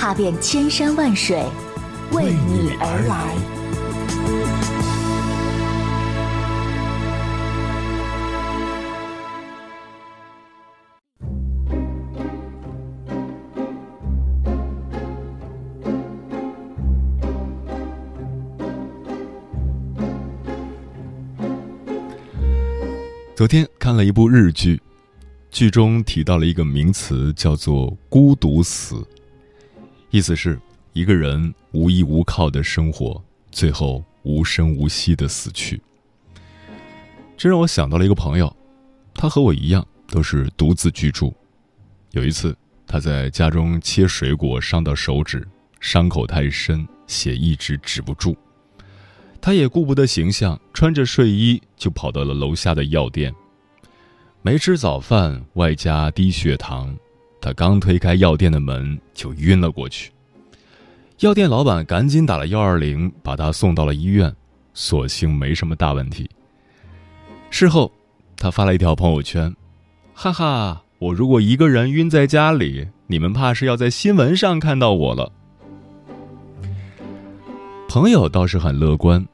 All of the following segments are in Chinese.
踏遍千山万水，为你而来。昨天看了一部日剧，剧中提到了一个名词，叫做“孤独死”，意思是一个人无依无靠的生活，最后无声无息的死去。这让我想到了一个朋友，他和我一样都是独自居住。有一次，他在家中切水果伤到手指，伤口太深，血一直止不住。他也顾不得形象，穿着睡衣就跑到了楼下的药店。没吃早饭，外加低血糖，他刚推开药店的门就晕了过去。药店老板赶紧打了幺二零，把他送到了医院，所幸没什么大问题。事后，他发了一条朋友圈：“哈哈，我如果一个人晕在家里，你们怕是要在新闻上看到我了。”朋友倒是很乐观，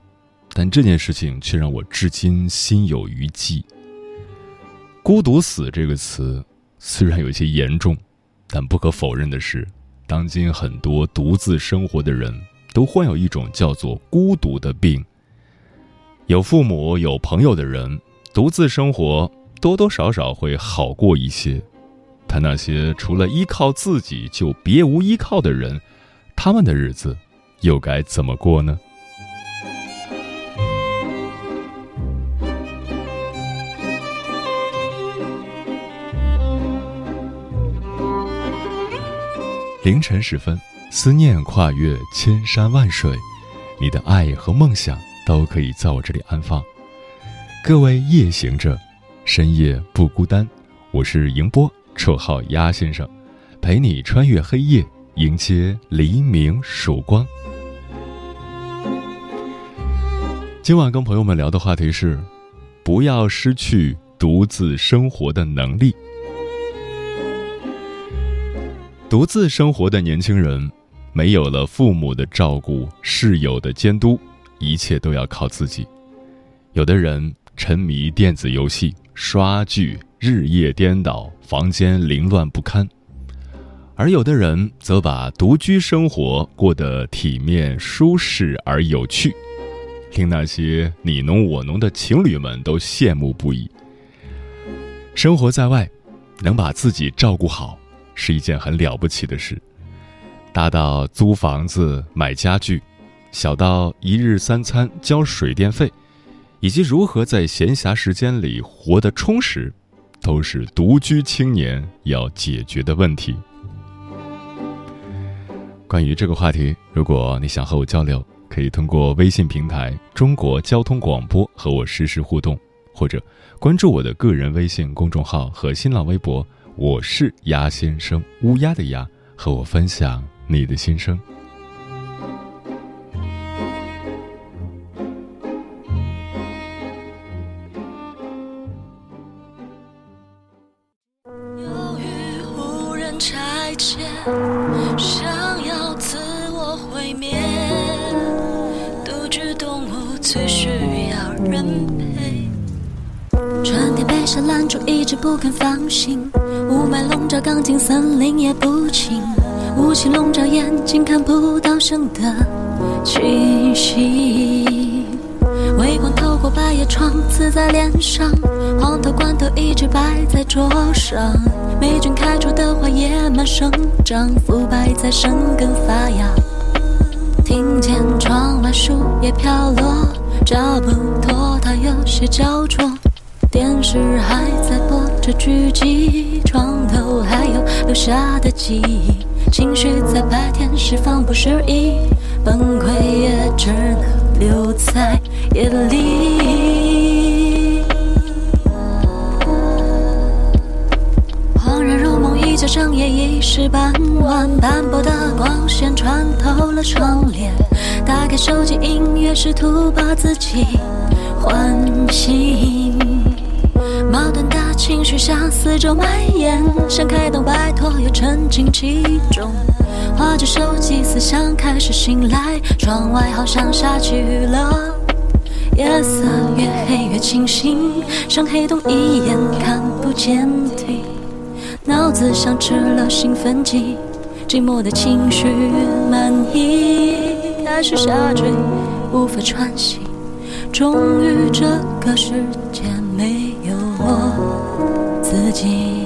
但这件事情却让我至今心有余悸。孤独死这个词虽然有些严重，但不可否认的是，当今很多独自生活的人都患有一种叫做孤独的病。有父母、有朋友的人，独自生活多多少少会好过一些。但那些除了依靠自己就别无依靠的人，他们的日子。又该怎么过呢？凌晨时分，思念跨越千山万水，你的爱和梦想都可以在我这里安放。各位夜行者，深夜不孤单。我是迎波，绰号鸭先生，陪你穿越黑夜，迎接黎明曙光。今晚跟朋友们聊的话题是：不要失去独自生活的能力。独自生活的年轻人，没有了父母的照顾、室友的监督，一切都要靠自己。有的人沉迷电子游戏、刷剧，日夜颠倒，房间凌乱不堪；而有的人则把独居生活过得体面、舒适而有趣。令那些你侬我侬的情侣们都羡慕不已。生活在外，能把自己照顾好是一件很了不起的事。大到租房子、买家具，小到一日三餐、交水电费，以及如何在闲暇时间里活得充实，都是独居青年要解决的问题。关于这个话题，如果你想和我交流。可以通过微信平台“中国交通广播”和我实时互动，或者关注我的个人微信公众号和新浪微博，我是鸭先生乌鸦的鸭和我分享你的心声。由于无人拆迁想要自我毁灭独居动物最需要人陪。不肯放心，雾霾笼罩钢筋，森林也不清，雾气笼罩眼睛，看不到生的气息。微光透过百叶窗，刺在脸上，黄桃罐头一直摆在桌上，霉菌开出的花野蛮生长，腐败在生根发芽。听见窗外树叶飘落，找不脱它有些焦灼。电视还在播着剧集，床头还有留下的记忆，情绪在白天释放不适宜，崩溃也只能留在夜里。恍然如梦，依旧整夜已是傍晚，斑驳的光线穿透了窗帘，打开手机音乐，试图把自己唤醒。矛盾的情绪向四周蔓延，想开灯，拜托又沉浸其中。划着手机，思想开始醒来，窗外好像下起雨了。夜色越黑越清醒，像黑洞一眼看不见底。脑子像吃了兴奋剂，寂寞的情绪满溢，开始下坠，无法喘息。终于这个世界没我自己。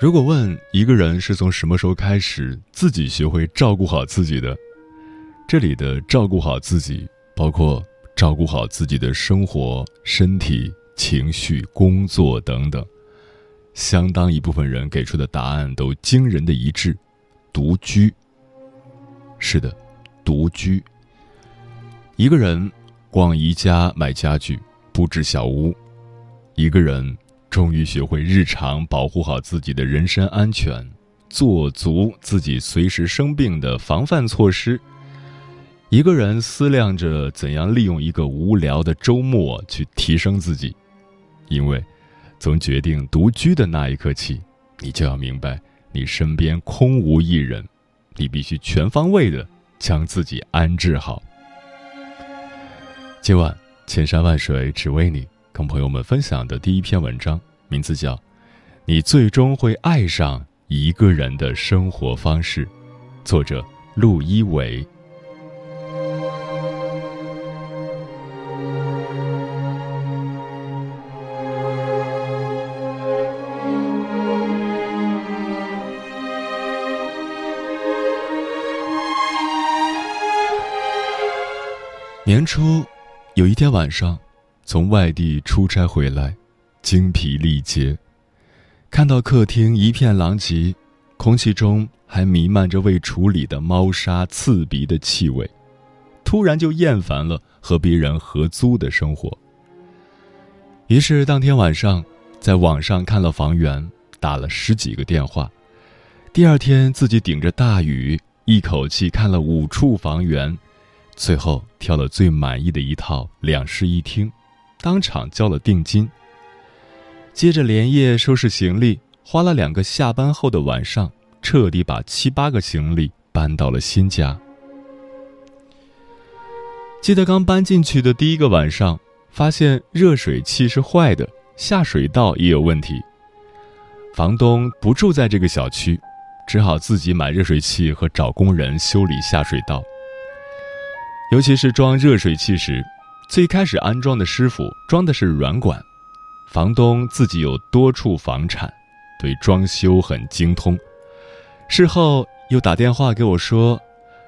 如果问一个人是从什么时候开始自己学会照顾好自己的，这里的照顾好自己，包括照顾好自己的生活、身体、情绪、工作等等，相当一部分人给出的答案都惊人的一致：独居。是的，独居。一个人逛宜家买家具，布置小屋；一个人。终于学会日常保护好自己的人身安全，做足自己随时生病的防范措施。一个人思量着怎样利用一个无聊的周末去提升自己，因为从决定独居的那一刻起，你就要明白，你身边空无一人，你必须全方位的将自己安置好。今晚千山万水只为你。跟朋友们分享的第一篇文章，名字叫《你最终会爱上一个人的生活方式》，作者陆一伟。年初，有一天晚上。从外地出差回来，精疲力竭，看到客厅一片狼藉，空气中还弥漫着未处理的猫砂刺鼻的气味，突然就厌烦了和别人合租的生活。于是当天晚上，在网上看了房源，打了十几个电话，第二天自己顶着大雨，一口气看了五处房源，最后挑了最满意的一套两室一厅。当场交了定金。接着连夜收拾行李，花了两个下班后的晚上，彻底把七八个行李搬到了新家。记得刚搬进去的第一个晚上，发现热水器是坏的，下水道也有问题。房东不住在这个小区，只好自己买热水器和找工人修理下水道。尤其是装热水器时。最开始安装的师傅装的是软管，房东自己有多处房产，对装修很精通。事后又打电话给我说，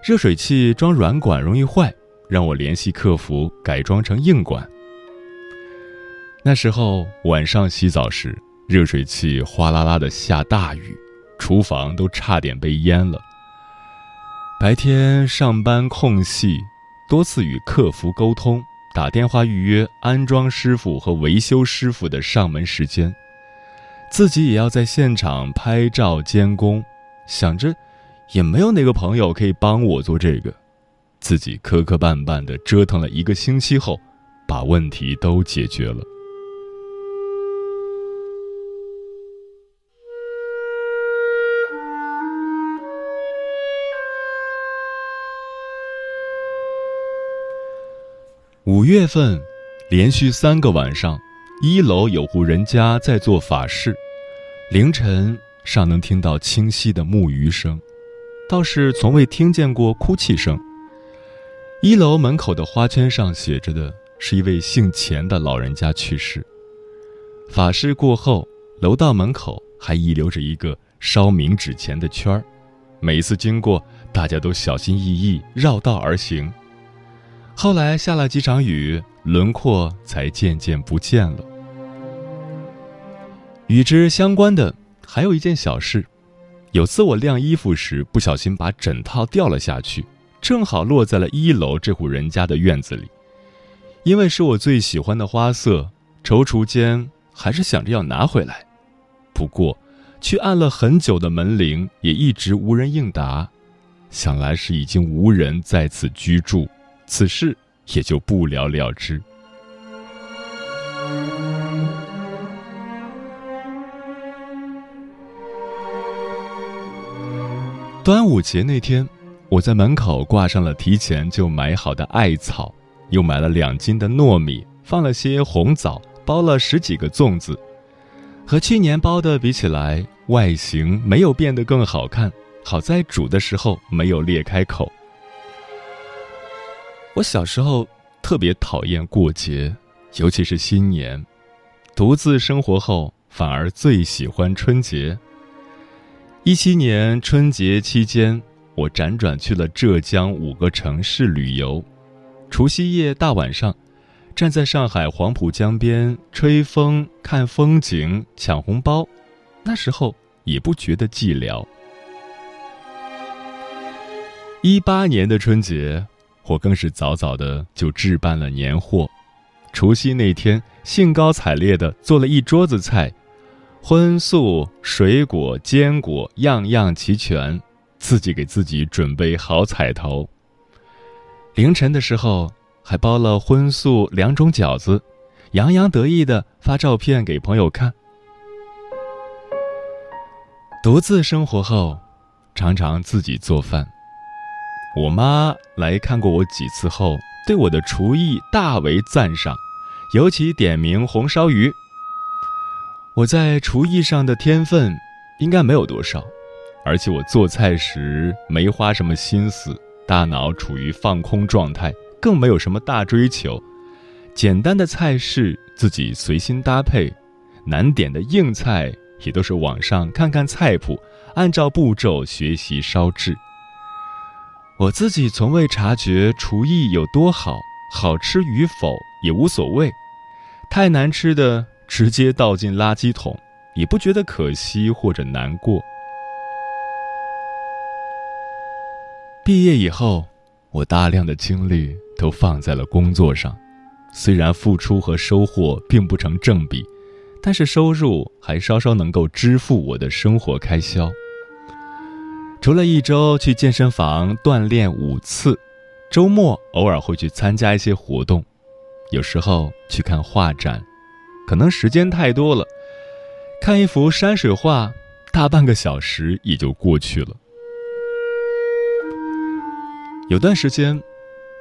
热水器装软管容易坏，让我联系客服改装成硬管。那时候晚上洗澡时，热水器哗啦啦的下大雨，厨房都差点被淹了。白天上班空隙，多次与客服沟通，打电话预约安装师傅和维修师傅的上门时间，自己也要在现场拍照监工，想着也没有哪个朋友可以帮我做这个，自己磕磕绊绊的折腾了一个星期后，把问题都解决了。五月份，连续三个晚上，一楼有户人家在做法事，凌晨尚能听到清晰的木鱼声，倒是从未听见过哭泣声。一楼门口的花圈上写着的是一位姓钱的老人家去世。法事过后，楼道门口还遗留着一个烧冥纸钱的圈儿，每一次经过，大家都小心翼翼绕道而行。后来下了几场雨，轮廓才渐渐不见了。与之相关的还有一件小事：有次我晾衣服时，不小心把枕套掉了下去，正好落在了一楼这户人家的院子里。因为是我最喜欢的花色，踌躇间还是想着要拿回来。不过，去按了很久的门铃，也一直无人应答，想来是已经无人在此居住。此事也就不了了之。端午节那天，我在门口挂上了提前就买好的艾草，又买了两斤的糯米，放了些红枣，包了十几个粽子。和去年包的比起来，外形没有变得更好看，好在煮的时候没有裂开口。我小时候特别讨厌过节，尤其是新年。独自生活后，反而最喜欢春节。一七年春节期间，我辗转去了浙江五个城市旅游。除夕夜大晚上，站在上海黄浦江边吹风、看风景、抢红包，那时候也不觉得寂寥。一八年的春节。我更是早早的就置办了年货，除夕那天兴高采烈的做了一桌子菜，荤素水果坚果样样齐全，自己给自己准备好彩头。凌晨的时候还包了荤素两种饺子，洋洋得意的发照片给朋友看。独自生活后，常常自己做饭。我妈来看过我几次后，对我的厨艺大为赞赏，尤其点名红烧鱼。我在厨艺上的天分应该没有多少，而且我做菜时没花什么心思，大脑处于放空状态，更没有什么大追求。简单的菜式自己随心搭配，难点的硬菜也都是网上看看菜谱，按照步骤学习烧制。我自己从未察觉厨艺有多好，好吃与否也无所谓。太难吃的直接倒进垃圾桶，也不觉得可惜或者难过。毕业以后，我大量的精力都放在了工作上，虽然付出和收获并不成正比，但是收入还稍稍能够支付我的生活开销。除了一周去健身房锻炼五次，周末偶尔会去参加一些活动，有时候去看画展，可能时间太多了，看一幅山水画，大半个小时也就过去了。有段时间，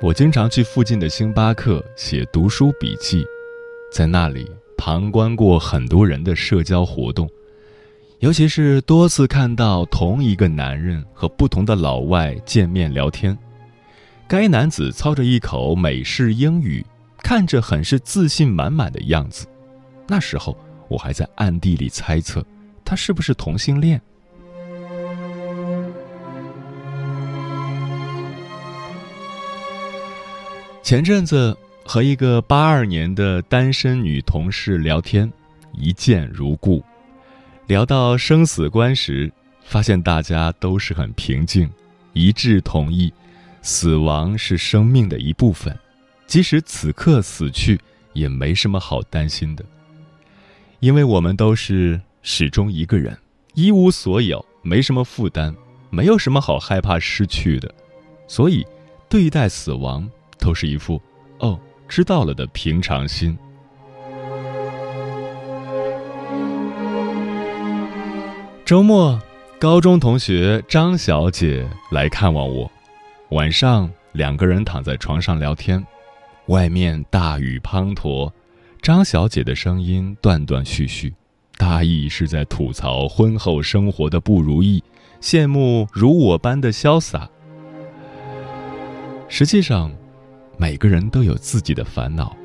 我经常去附近的星巴克写读书笔记，在那里旁观过很多人的社交活动。尤其是多次看到同一个男人和不同的老外见面聊天，该男子操着一口美式英语，看着很是自信满满的样子。那时候我还在暗地里猜测，他是不是同性恋。前阵子和一个八二年的单身女同事聊天，一见如故。聊到生死观时，发现大家都是很平静，一致同意，死亡是生命的一部分，即使此刻死去，也没什么好担心的。因为我们都是始终一个人，一无所有，没什么负担，没有什么好害怕失去的，所以对待死亡都是一副哦。知道了的平常心。周末，高中同学张小姐来看望我。晚上，两个人躺在床上聊天，外面大雨滂沱，张小姐的声音断断续续，大意是在吐槽婚后生活的不如意，羡慕如我般的潇洒。实际上。每个人都有自己的烦恼，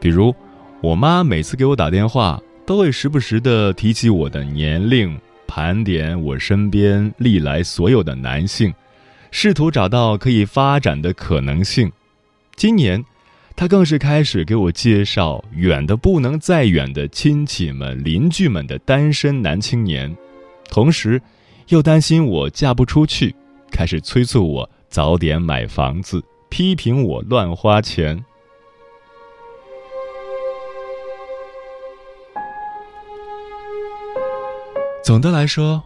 比如，我妈每次给我打电话，都会时不时的提起我的年龄，盘点我身边历来所有的男性，试图找到可以发展的可能性。今年，他更是开始给我介绍远的不能再远的亲戚们、邻居们的单身男青年，同时，又担心我嫁不出去，开始催促我早点买房子。批评我乱花钱。总的来说，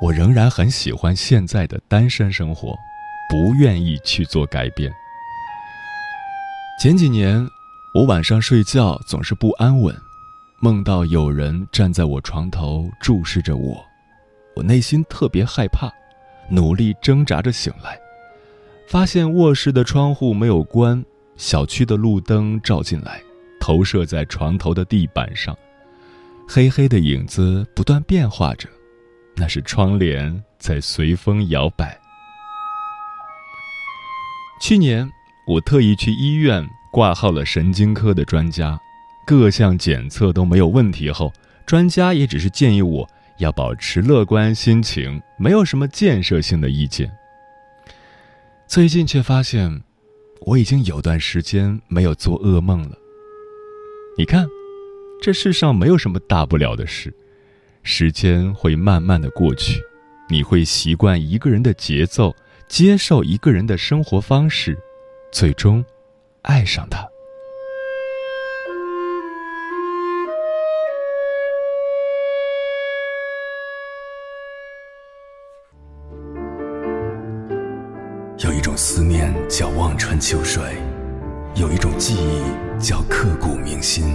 我仍然很喜欢现在的单身生活，不愿意去做改变。前几年，我晚上睡觉总是不安稳，梦到有人站在我床头注视着我，我内心特别害怕，努力挣扎着醒来。发现卧室的窗户没有关，小区的路灯照进来，投射在床头的地板上，黑黑的影子不断变化着，那是窗帘在随风摇摆。去年我特意去医院挂号了神经科的专家，各项检测都没有问题后，专家也只是建议我要保持乐观心情，没有什么建设性的意见。最近却发现，我已经有段时间没有做噩梦了。你看，这世上没有什么大不了的事，时间会慢慢的过去，你会习惯一个人的节奏，接受一个人的生活方式，最终爱上他。有一种思念叫望穿秋水，有一种记忆叫刻骨铭心，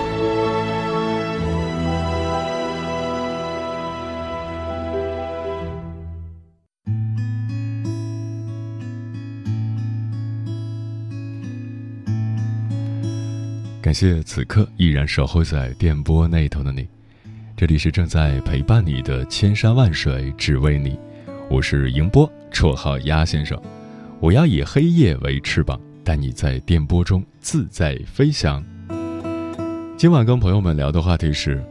感谢此刻依然守候在电波那头的你，这里是正在陪伴你的千山万水只为你，我是迎波，绰号鸭先生，我要以黑夜为翅膀，带你在电波中自在飞翔。今晚跟朋友们聊的话题是，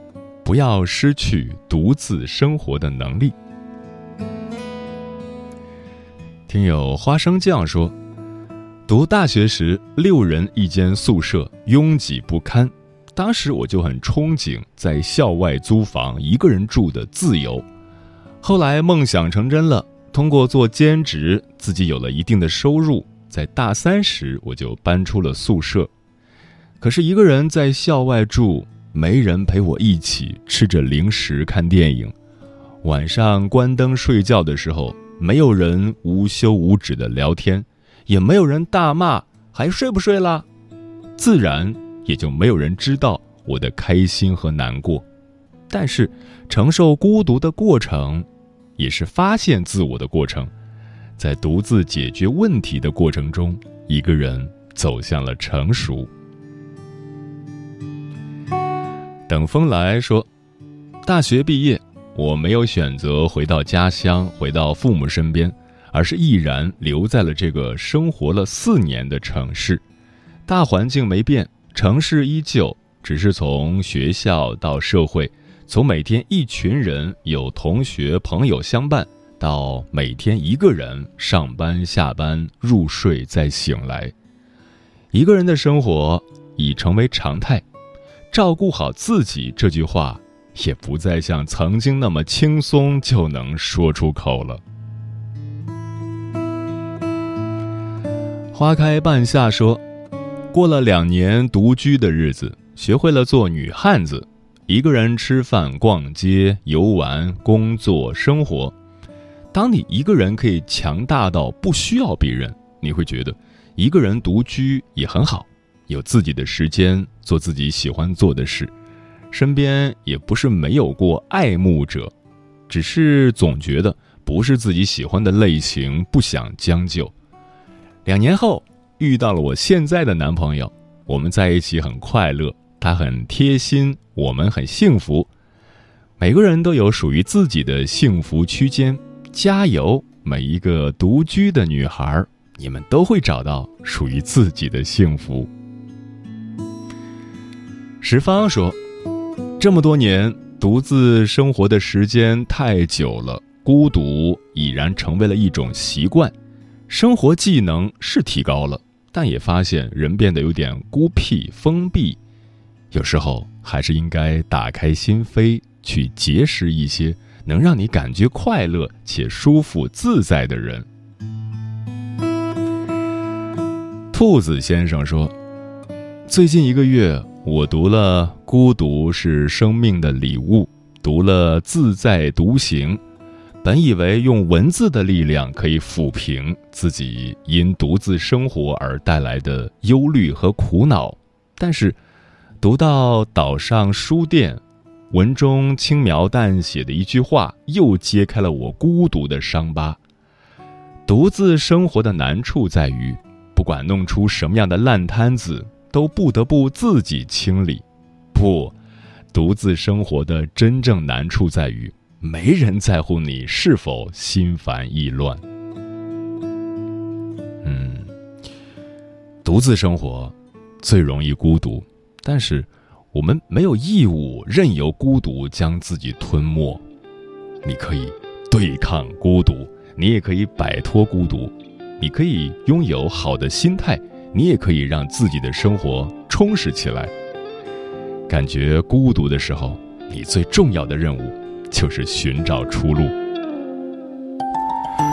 不要失去独自生活的能力。听友花生酱说。读大学时，六人一间宿舍，拥挤不堪。当时我就很憧憬在校外租房一个人住的自由。后来梦想成真了，通过做兼职，自己有了一定的收入。在大三时，我就搬出了宿舍。可是，一个人在校外住，没人陪我一起吃着零食看电影。晚上关灯睡觉的时候，没有人无休无止的聊天。也没有人大骂，还睡不睡了？自然也就没有人知道我的开心和难过。但是，承受孤独的过程，也是发现自我的过程。在独自解决问题的过程中，一个人走向了成熟。等风来说，大学毕业，我没有选择回到家乡，回到父母身边。而是毅然留在了这个生活了四年的城市，大环境没变，城市依旧，只是从学校到社会，从每天一群人有同学朋友相伴，到每天一个人上班下班入睡再醒来，一个人的生活已成为常态。照顾好自己这句话，也不再像曾经那么轻松就能说出口了。花开半夏说，过了两年独居的日子，学会了做女汉子，一个人吃饭、逛街、游玩、工作、生活。当你一个人可以强大到不需要别人，你会觉得一个人独居也很好。有自己的时间做自己喜欢做的事，身边也不是没有过爱慕者，只是总觉得不是自己喜欢的类型，不想将就。两年后遇到了我现在的男朋友，我们在一起很快乐，他很贴心，我们很幸福。每个人都有属于自己的幸福区间，加油！每一个独居的女孩，你们都会找到属于自己的幸福。石方说：“这么多年独自生活的时间太久了，孤独已然成为了一种习惯。生活技能是提高了，但也发现人变得有点孤僻封闭。有时候还是应该打开心扉，去结识一些能让你感觉快乐且舒服自在的人。”兔子先生说：“最近一个月。”我读了《孤独是生命的礼物》，读了《自在独行》，本以为用文字的力量可以抚平自己因独自生活而带来的忧虑和苦恼，但是读到岛上书店，文中轻描淡写的一句话，又揭开了我孤独的伤疤。独自生活的难处在于，不管弄出什么样的烂摊子。都不得不自己清理，不，独自生活的真正难处在于，没人在乎你是否心烦意乱。嗯，独自生活最容易孤独，但是我们没有义务任由孤独将自己吞没。你可以对抗孤独，你也可以摆脱孤独，你可以拥有好的心态。你也可以让自己的生活充实起来。感觉孤独的时候，你最重要的任务就是寻找出路。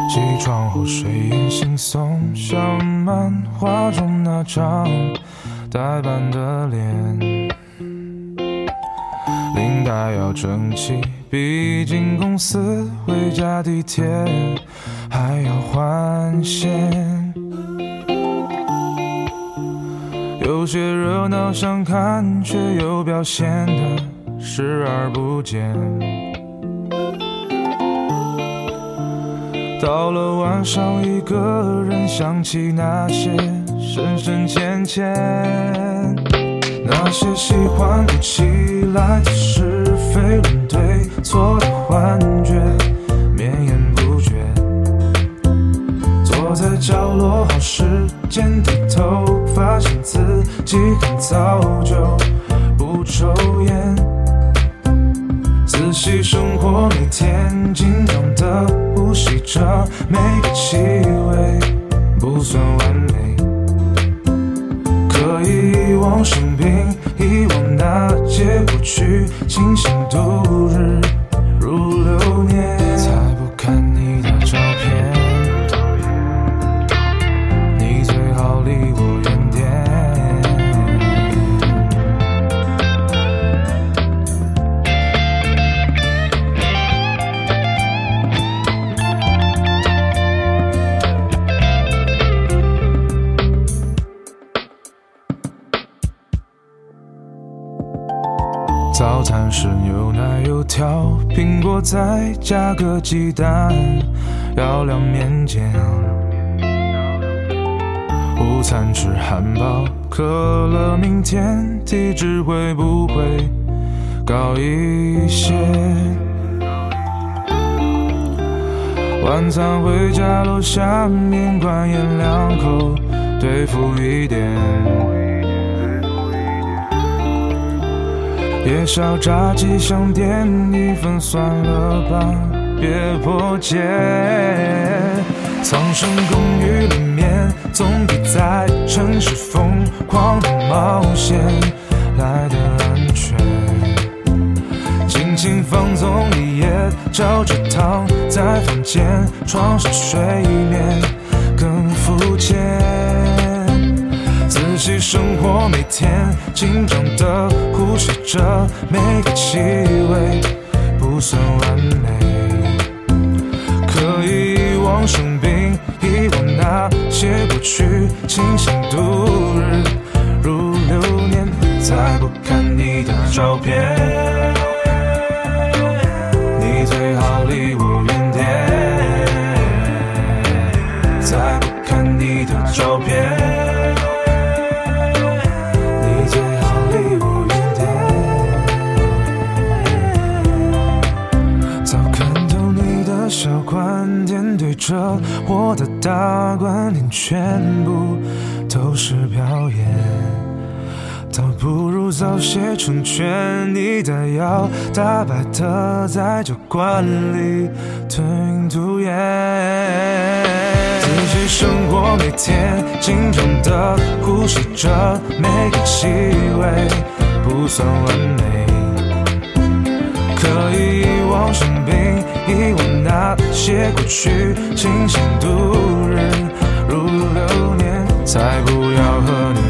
起床后睡眼惺忪，像漫画中那张呆板的脸，领带要整齐，毕竟公司回家地铁还要换线。有些热闹想看，却又表现的视而不见。到了晚上，一个人想起那些深深浅浅，那些喜欢不起来的是非论对错的幻觉，绵延不绝。坐在角落，好时间低头。发现自己很早就不抽烟，仔细生活，每天紧张的呼吸着每个气味，不算完美。可以遗忘生病，遗忘那些过去，清醒加个鸡蛋，要两面煎。午餐吃汉堡，可乐，明天体脂会不会高一些？晚餐回家楼下面馆咽两口，对付一点。夜宵炸鸡想点一份，算了吧，别破戒。藏身公寓里面，总比在城市疯狂的冒险来的安全。尽情放纵一夜，照着躺在房间床上睡眠更肤浅。仔细生活，每天紧张的呼吸着每个气味，不算完美。可以遗忘生病，遗忘那些过去，清醒度日如流年，再不看你的照片。全部都是表演。倒不如早些成全你的腰，大白的在酒馆里吞云吐烟。仔细生活，每天紧张的呼吸着每个气味，不算完美。可以遗忘生病，遗忘那些过去，清醒度日，才不要和你